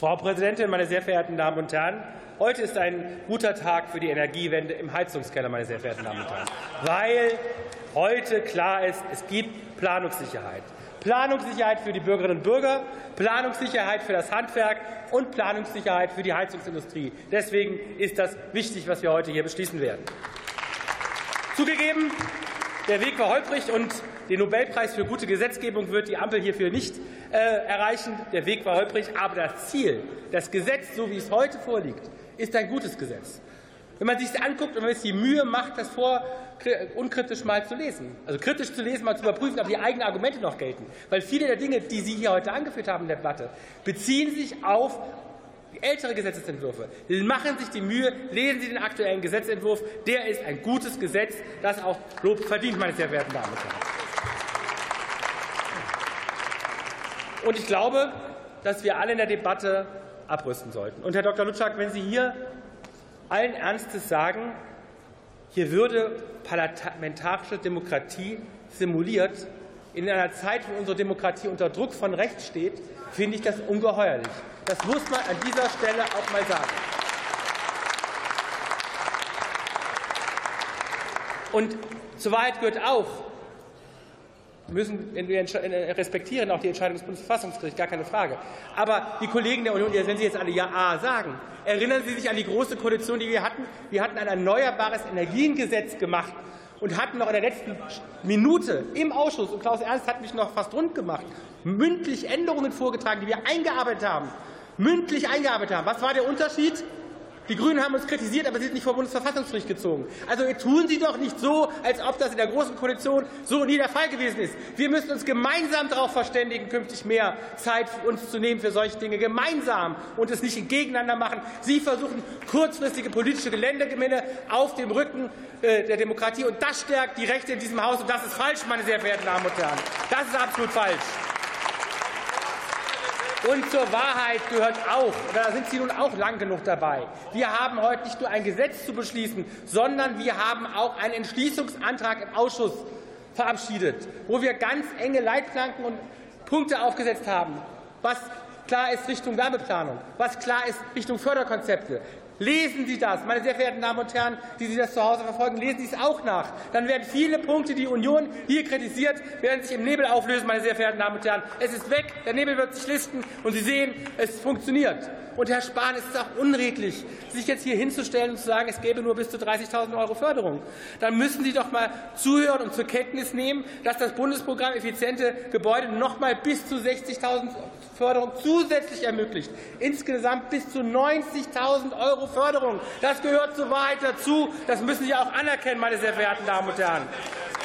Frau Präsidentin, meine sehr verehrten Damen und Herren! Heute ist ein guter Tag für die Energiewende im Heizungskeller, meine sehr verehrten Damen und Herren, weil heute klar ist, es gibt Planungssicherheit. Planungssicherheit für die Bürgerinnen und Bürger, Planungssicherheit für das Handwerk und Planungssicherheit für die Heizungsindustrie. Deswegen ist das wichtig, was wir heute hier beschließen werden. Zugegeben, der Weg war holprig und den Nobelpreis für gute Gesetzgebung wird die Ampel hierfür nicht äh, erreichen. Der Weg war holprig, aber das Ziel, das Gesetz, so wie es heute vorliegt, ist ein gutes Gesetz. Wenn man sich das anguckt und wenn man sich die Mühe macht, das vor unkritisch mal zu lesen, also kritisch zu lesen, mal zu überprüfen, ob die eigenen Argumente noch gelten, weil viele der Dinge, die Sie hier heute angeführt haben in der Debatte, beziehen sich auf ältere Gesetzentwürfe. Machen Sie sich die Mühe, lesen Sie den aktuellen Gesetzentwurf. Der ist ein gutes Gesetz, das auch Lob verdient, meine sehr verehrten Damen und Herren. Und ich glaube, dass wir alle in der Debatte abrüsten sollten. Und Herr Dr. Lutschak, wenn Sie hier allen Ernstes sagen, hier würde parlamentarische Demokratie simuliert, in einer Zeit, wo unsere Demokratie unter Druck von rechts steht, finde ich das ungeheuerlich. Das muss man an dieser Stelle auch mal sagen. Und zur Wahrheit gehört auch, müssen wir äh, respektieren auch die Entscheidung des Bundesverfassungsgerichts, gar keine Frage. Aber die Kollegen der Union, wenn Sie jetzt alle Ja sagen, erinnern Sie sich an die große Koalition, die wir hatten. Wir hatten ein erneuerbares Energiengesetz gemacht und hatten noch in der letzten Minute im Ausschuss, und Klaus Ernst hat mich noch fast rund gemacht, mündlich Änderungen vorgetragen, die wir eingearbeitet haben. Mündlich eingearbeitet haben. Was war der Unterschied? Die Grünen haben uns kritisiert, aber sie sind nicht vor Bundesverfassungsgericht gezogen. Also tun Sie doch nicht so, als ob das in der Großen Koalition so nie der Fall gewesen ist. Wir müssen uns gemeinsam darauf verständigen, künftig mehr Zeit für uns zu nehmen für solche Dinge. Gemeinsam und es nicht gegeneinander machen. Sie versuchen kurzfristige politische Geländegewinne auf dem Rücken äh, der Demokratie. Und das stärkt die Rechte in diesem Haus. Und das ist falsch, meine sehr verehrten Damen und Herren. Das ist absolut falsch. Und zur Wahrheit gehört auch, da sind Sie nun auch lang genug dabei, wir haben heute nicht nur ein Gesetz zu beschließen, sondern wir haben auch einen Entschließungsantrag im Ausschuss verabschiedet, wo wir ganz enge Leitplanken und Punkte aufgesetzt haben, was klar ist Richtung Wärmeplanung, was klar ist Richtung Förderkonzepte, Lesen Sie das, meine sehr verehrten Damen und Herren, die Sie das zu Hause verfolgen, lesen Sie es auch nach. Dann werden viele Punkte, die Union hier kritisiert, werden sich im Nebel auflösen, meine sehr verehrten Damen und Herren. Es ist weg, der Nebel wird sich listen und Sie sehen, es funktioniert. Und Herr Spahn, es ist auch unredlich, sich jetzt hier hinzustellen und zu sagen, es gäbe nur bis zu 30.000 Euro Förderung. Dann müssen Sie doch mal zuhören und zur Kenntnis nehmen, dass das Bundesprogramm effiziente Gebäude noch mal bis zu 60.000 Förderung zusätzlich ermöglicht. Insgesamt bis zu 90.000 Euro Förderung. Das gehört zur Wahrheit dazu. Das müssen Sie auch anerkennen, meine sehr verehrten Damen und Herren.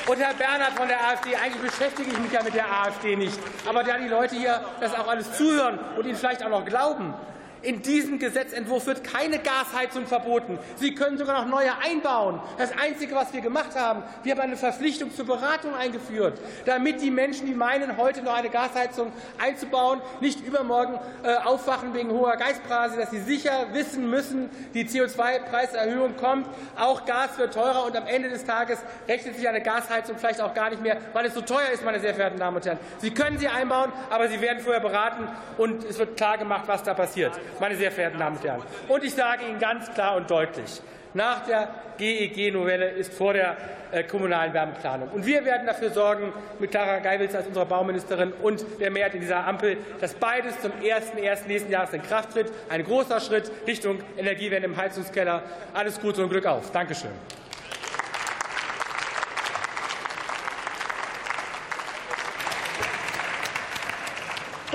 Und Herr Bernhard von der AfD, eigentlich beschäftige ich mich ja mit der AfD nicht. Aber da die Leute hier das auch alles zuhören und Ihnen vielleicht auch noch glauben, in diesem Gesetzentwurf wird keine Gasheizung verboten. Sie können sogar noch neue einbauen. Das Einzige, was wir gemacht haben, wir haben eine Verpflichtung zur Beratung eingeführt, damit die Menschen, die meinen, heute noch eine Gasheizung einzubauen, nicht übermorgen äh, aufwachen wegen hoher Gaspreise, dass sie sicher wissen müssen, die CO2-Preiserhöhung kommt, auch Gas wird teurer und am Ende des Tages rechnet sich eine Gasheizung vielleicht auch gar nicht mehr, weil es so teuer ist, meine sehr verehrten Damen und Herren. Sie können sie einbauen, aber sie werden vorher beraten und es wird klar gemacht, was da passiert meine sehr verehrten Damen und Herren. Und ich sage Ihnen ganz klar und deutlich, nach der GEG-Novelle ist vor der äh, kommunalen Wärmeplanung. Und wir werden dafür sorgen, mit Clara Geiwitz als unserer Bauministerin und der Mehrheit in dieser Ampel, dass beides zum 1.1. nächsten Jahres in Kraft tritt. Ein großer Schritt Richtung Energiewende im Heizungskeller. Alles Gute und Glück auf. Dankeschön.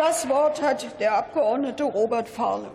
Das Wort hat der Abgeordnete Robert Fahle.